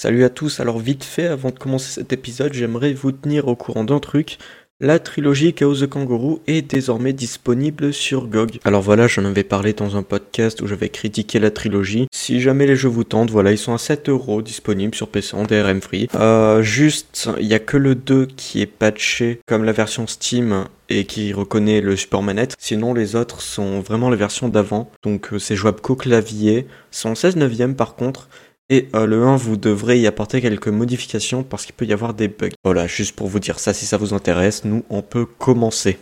Salut à tous, alors vite fait, avant de commencer cet épisode, j'aimerais vous tenir au courant d'un truc. La trilogie Chaos the Kangaroo est désormais disponible sur GOG. Alors voilà, j'en avais parlé dans un podcast où j'avais critiqué la trilogie. Si jamais les jeux vous tentent, voilà, ils sont à 7 euros disponibles sur PC en DRM free. Euh, juste, il y a que le 2 qui est patché comme la version Steam et qui reconnaît le support manette. Sinon, les autres sont vraiment les versions d'avant. Donc, euh, c'est jouable qu'au clavier. Sont 16 neuvième par contre. Et euh, le 1, vous devrez y apporter quelques modifications parce qu'il peut y avoir des bugs. Voilà, juste pour vous dire ça, si ça vous intéresse, nous, on peut commencer.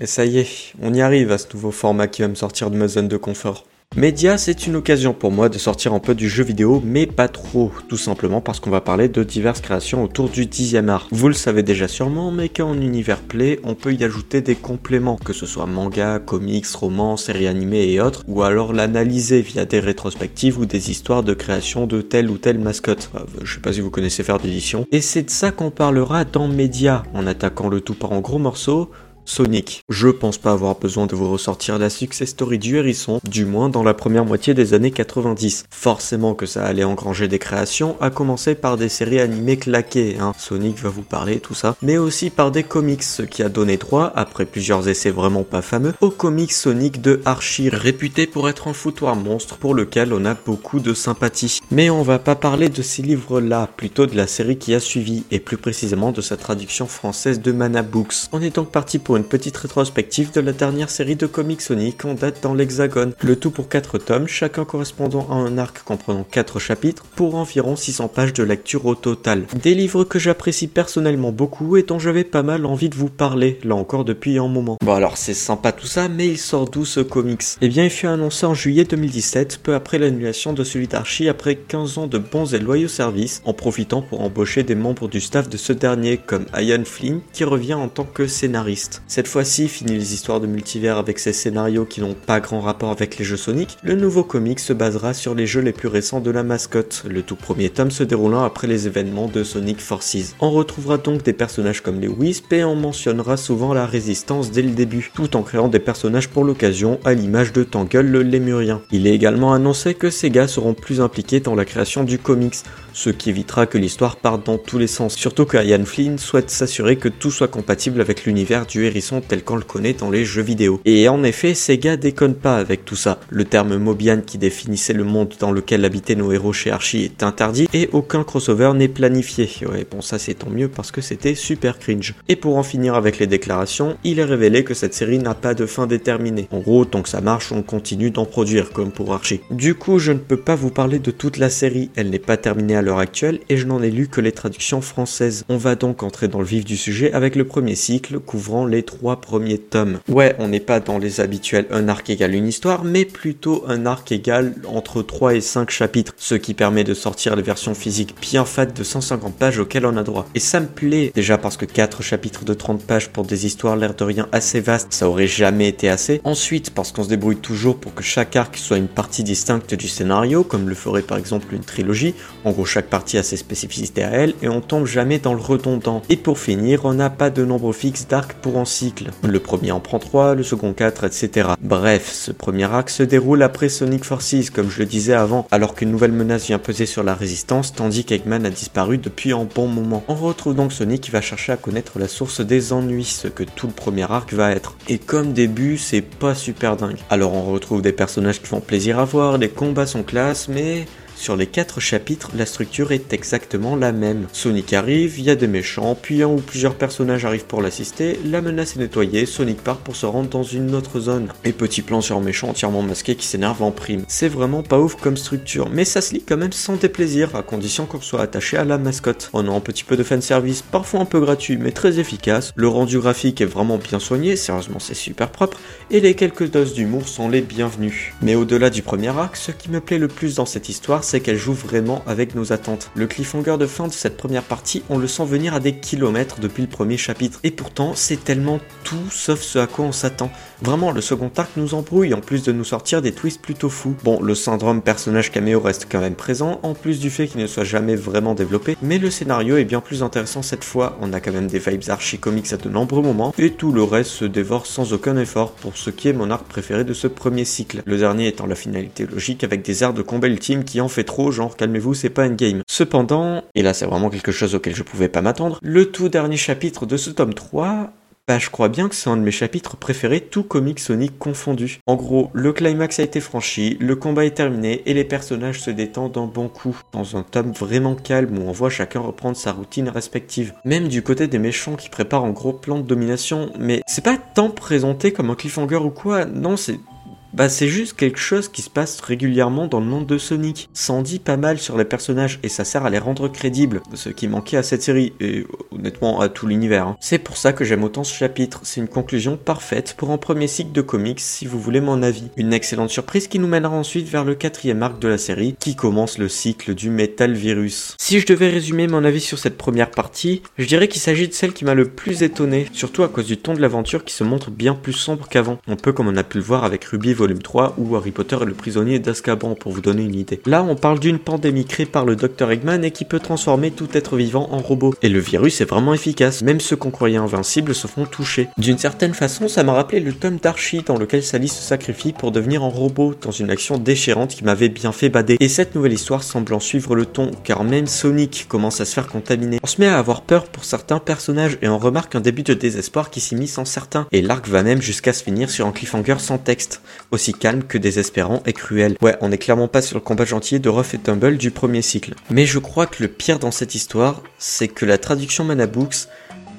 Et ça y est, on y arrive à ce nouveau format qui va me sortir de ma zone de confort. Média, c'est une occasion pour moi de sortir un peu du jeu vidéo, mais pas trop, tout simplement parce qu'on va parler de diverses créations autour du 10e art. Vous le savez déjà sûrement, mais quand univers plaît, on peut y ajouter des compléments, que ce soit manga, comics, romans, séries animées et autres, ou alors l'analyser via des rétrospectives ou des histoires de création de telle ou telle mascotte. Euh, je sais pas si vous connaissez faire d'édition. Et c'est de ça qu'on parlera dans Média, en attaquant le tout par en gros morceaux, Sonic. Je pense pas avoir besoin de vous ressortir la success story du hérisson, du moins dans la première moitié des années 90. Forcément que ça allait engranger des créations, à commencer par des séries animées claquées, hein. Sonic va vous parler, tout ça, mais aussi par des comics, ce qui a donné droit, après plusieurs essais vraiment pas fameux, au comics Sonic de Archie, réputé pour être un foutoir monstre pour lequel on a beaucoup de sympathie. Mais on va pas parler de ces livres-là, plutôt de la série qui a suivi, et plus précisément de sa traduction française de Mana Books. On est donc parti pour une petite rétrospective de la dernière série de comics Sonic en date dans l'Hexagone. Le tout pour 4 tomes, chacun correspondant à un arc comprenant 4 chapitres pour environ 600 pages de lecture au total. Des livres que j'apprécie personnellement beaucoup et dont j'avais pas mal envie de vous parler, là encore depuis un moment. Bon alors c'est sympa tout ça, mais il sort d'où ce comics? Eh bien il fut annoncé en juillet 2017, peu après l'annulation de celui d'Archie après 15 ans de bons et loyaux services, en profitant pour embaucher des membres du staff de ce dernier comme Ian Flynn qui revient en tant que scénariste. Cette fois-ci, fini les histoires de multivers avec ces scénarios qui n'ont pas grand rapport avec les jeux Sonic, le nouveau comic se basera sur les jeux les plus récents de la mascotte, le tout premier tome se déroulant après les événements de Sonic Forces. On retrouvera donc des personnages comme les Wisp et on mentionnera souvent la résistance dès le début, tout en créant des personnages pour l'occasion à l'image de Tangle le lémurien. Il est également annoncé que Sega seront plus impliqués dans la création du comics, ce qui évitera que l'histoire parte dans tous les sens, surtout que Ian Flynn souhaite s'assurer que tout soit compatible avec l'univers du hérisson tel qu'on le connaît dans les jeux vidéo. Et en effet, Sega déconne pas avec tout ça. Le terme Mobian qui définissait le monde dans lequel habitaient nos héros chez Archie est interdit et aucun crossover n'est planifié. Ouais, bon ça c'est tant mieux parce que c'était super cringe. Et pour en finir avec les déclarations, il est révélé que cette série n'a pas de fin déterminée. En gros, tant que ça marche, on continue d'en produire comme pour Archie. Du coup, je ne peux pas vous parler de toute la série, elle n'est pas terminée à l'heure actuelle et je n'en ai lu que les traductions françaises. On va donc entrer dans le vif du sujet avec le premier cycle couvrant les trois premiers tomes. Ouais, on n'est pas dans les habituels un arc égale une histoire, mais plutôt un arc égal entre 3 et 5 chapitres, ce qui permet de sortir les versions physiques bien fat de 150 pages auxquelles on a droit. Et ça me plaît, déjà parce que 4 chapitres de 30 pages pour des histoires l'air de rien assez vastes, ça aurait jamais été assez. Ensuite, parce qu'on se débrouille toujours pour que chaque arc soit une partie distincte du scénario, comme le ferait par exemple une trilogie, en gros chaque partie a ses spécificités à elle, et on tombe jamais dans le redondant. Et pour finir, on n'a pas de nombre fixe d'arcs pour un Le premier en prend 3, le second 4, etc. Bref, ce premier arc se déroule après Sonic Forces, comme je le disais avant, alors qu'une nouvelle menace vient peser sur la résistance, tandis qu'Eggman a disparu depuis un bon moment. On retrouve donc Sonic qui va chercher à connaître la source des ennuis, ce que tout le premier arc va être. Et comme début, c'est pas super dingue. Alors on retrouve des personnages qui font plaisir à voir, les combats sont classe, mais sur les 4 chapitres, la structure est exactement la même. Sonic arrive, il y a des méchants, puis un ou plusieurs personnages arrivent pour l'assister, la menace est nettoyée, Sonic part pour se rendre dans une autre zone. Et petit plan sur un méchant entièrement masqué qui s'énerve en prime. C'est vraiment pas ouf comme structure, mais ça se lit quand même sans déplaisir, à condition qu'on soit attaché à la mascotte. On a un petit peu de fanservice, parfois un peu gratuit, mais très efficace. Le rendu graphique est vraiment bien soigné, sérieusement c'est super propre, et les quelques doses d'humour sont les bienvenues. Mais au-delà du premier arc, ce qui me plaît le plus dans cette histoire, c'est qu'elle joue vraiment avec nos attentes. Le cliffhanger de fin de cette première partie, on le sent venir à des kilomètres depuis le premier chapitre. Et pourtant, c'est tellement tout sauf ce à quoi on s'attend. Vraiment, le second arc nous embrouille en plus de nous sortir des twists plutôt fous. Bon, le syndrome personnage caméo reste quand même présent, en plus du fait qu'il ne soit jamais vraiment développé, mais le scénario est bien plus intéressant cette fois. On a quand même des vibes archi comics à de nombreux moments, et tout le reste se dévore sans aucun effort pour ce qui est mon arc préféré de ce premier cycle. Le dernier étant la finalité logique avec des airs de combat ultime qui en trop, genre calmez-vous, c'est pas game. Cependant, et là c'est vraiment quelque chose auquel je pouvais pas m'attendre, le tout dernier chapitre de ce tome 3 bah, je crois bien que c'est un de mes chapitres préférés, tout comic Sonic confondu. En gros, le climax a été franchi, le combat est terminé et les personnages se détendent en bon coup, dans un tome vraiment calme où on voit chacun reprendre sa routine respective. Même du côté des méchants qui préparent un gros plan de domination, mais c'est pas tant présenté comme un cliffhanger ou quoi, non, c'est bah c'est juste quelque chose qui se passe régulièrement dans le monde de Sonic. Ça en dit pas mal sur les personnages et ça sert à les rendre crédibles, ce qui manquait à cette série et honnêtement à tout l'univers. Hein. C'est pour ça que j'aime autant ce chapitre, c'est une conclusion parfaite pour un premier cycle de comics si vous voulez mon avis. Une excellente surprise qui nous mènera ensuite vers le quatrième arc de la série qui commence le cycle du Metal Virus. Si je devais résumer mon avis sur cette première partie, je dirais qu'il s'agit de celle qui m'a le plus étonné, surtout à cause du ton de l'aventure qui se montre bien plus sombre qu'avant, un peu comme on a pu le voir avec Ruby volume 3 ou Harry Potter et le prisonnier d'Azkaban pour vous donner une idée. Là, on parle d'une pandémie créée par le Dr Eggman et qui peut transformer tout être vivant en robot. Et le virus est vraiment efficace, même ceux qu'on croyait invincibles se font toucher. D'une certaine façon, ça m'a rappelé le tome d'Archie dans lequel Sally se sacrifie pour devenir un robot dans une action déchirante qui m'avait bien fait bader. Et cette nouvelle histoire semble en suivre le ton, car même Sonic commence à se faire contaminer. On se met à avoir peur pour certains personnages et on remarque un début de désespoir qui s'immisce en certains. Et l'arc va même jusqu'à se finir sur un cliffhanger sans texte aussi calme que désespérant et cruel. Ouais, on n'est clairement pas sur le combat gentil de Ruff et Tumble du premier cycle. Mais je crois que le pire dans cette histoire, c'est que la traduction Manabooks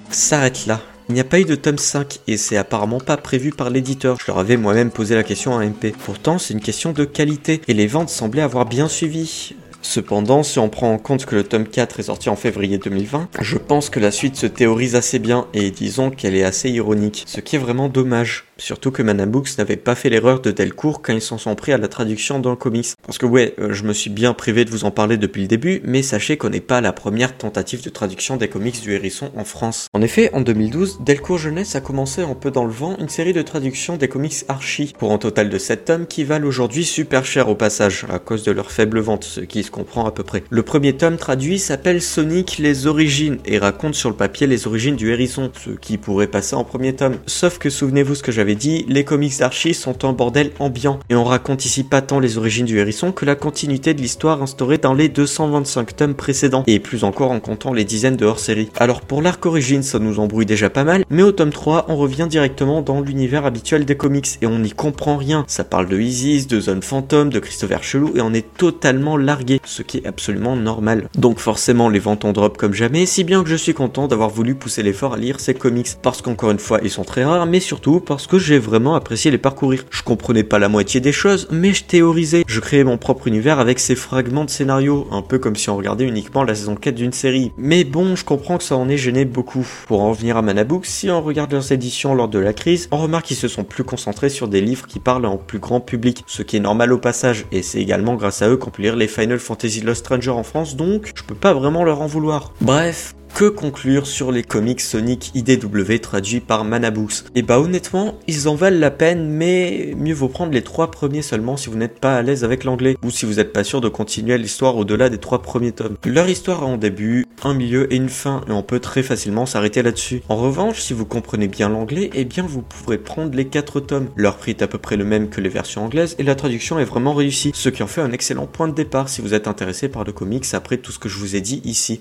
s'arrête là. Il n'y a pas eu de tome 5 et c'est apparemment pas prévu par l'éditeur. Je leur avais moi-même posé la question à MP. Pourtant, c'est une question de qualité et les ventes semblaient avoir bien suivi. Cependant, si on prend en compte que le tome 4 est sorti en février 2020, je pense que la suite se théorise assez bien et disons qu'elle est assez ironique, ce qui est vraiment dommage. Surtout que Manabooks n'avait pas fait l'erreur de Delcourt quand ils s'en sont pris à la traduction d'un comics. Parce que ouais, euh, je me suis bien privé de vous en parler depuis le début, mais sachez qu'on n'est pas la première tentative de traduction des comics du Hérisson en France. En effet, en 2012, Delcourt Jeunesse a commencé un peu dans le vent une série de traductions des comics Archie, pour un total de 7 tomes qui valent aujourd'hui super cher au passage, à cause de leur faible vente, ce qui se comprend à peu près. Le premier tome traduit s'appelle Sonic les origines et raconte sur le papier les origines du Hérisson, ce qui pourrait passer en premier tome. Sauf que souvenez-vous ce que j'avais dit, les comics d'Archie sont un bordel ambiant, et on raconte ici pas tant les origines du hérisson que la continuité de l'histoire instaurée dans les 225 tomes précédents, et plus encore en comptant les dizaines de hors-série. Alors pour l'arc origine, ça nous embrouille déjà pas mal, mais au tome 3, on revient directement dans l'univers habituel des comics, et on n'y comprend rien. Ça parle de Isis, de Zone Fantôme, de Christopher Chelou, et on est totalement largué, ce qui est absolument normal. Donc forcément, les ventes ont drop comme jamais, si bien que je suis content d'avoir voulu pousser l'effort à lire ces comics, parce qu'encore une fois, ils sont très rares, mais surtout parce que j'ai vraiment apprécié les parcourir. Je comprenais pas la moitié des choses, mais je théorisais. Je créais mon propre univers avec ces fragments de scénario, un peu comme si on regardait uniquement la saison 4 d'une série. Mais bon, je comprends que ça en ait gêné beaucoup. Pour en revenir à Manabook, si on regarde leurs éditions lors de la crise, on remarque qu'ils se sont plus concentrés sur des livres qui parlent en plus grand public, ce qui est normal au passage, et c'est également grâce à eux qu'on peut lire les Final Fantasy Lost Stranger en France, donc je peux pas vraiment leur en vouloir. Bref, que conclure sur les comics Sonic IDW traduits par Manabooks Et eh bah honnêtement, ils en valent la peine, mais mieux vaut prendre les trois premiers seulement si vous n'êtes pas à l'aise avec l'anglais, ou si vous n'êtes pas sûr de continuer l'histoire au-delà des trois premiers tomes. Leur histoire a un début, un milieu et une fin, et on peut très facilement s'arrêter là-dessus. En revanche, si vous comprenez bien l'anglais, eh bien vous pourrez prendre les quatre tomes. Leur prix est à peu près le même que les versions anglaises, et la traduction est vraiment réussie, ce qui en fait un excellent point de départ si vous êtes intéressé par le comics après tout ce que je vous ai dit ici.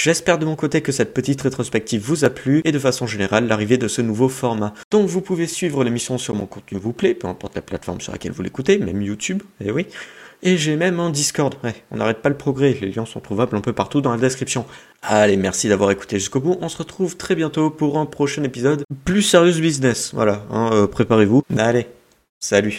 J'espère de mon côté que cette petite rétrospective vous a plu et de façon générale l'arrivée de ce nouveau format. Donc vous pouvez suivre l'émission sur mon contenu vous plaît, peu importe la plateforme sur laquelle vous l'écoutez, même YouTube, eh oui. Et j'ai même un Discord. Ouais, on n'arrête pas le progrès, les liens sont trouvables un peu partout dans la description. Allez, merci d'avoir écouté jusqu'au bout. On se retrouve très bientôt pour un prochain épisode plus sérieux business. Voilà, hein, euh, préparez-vous. Allez, salut.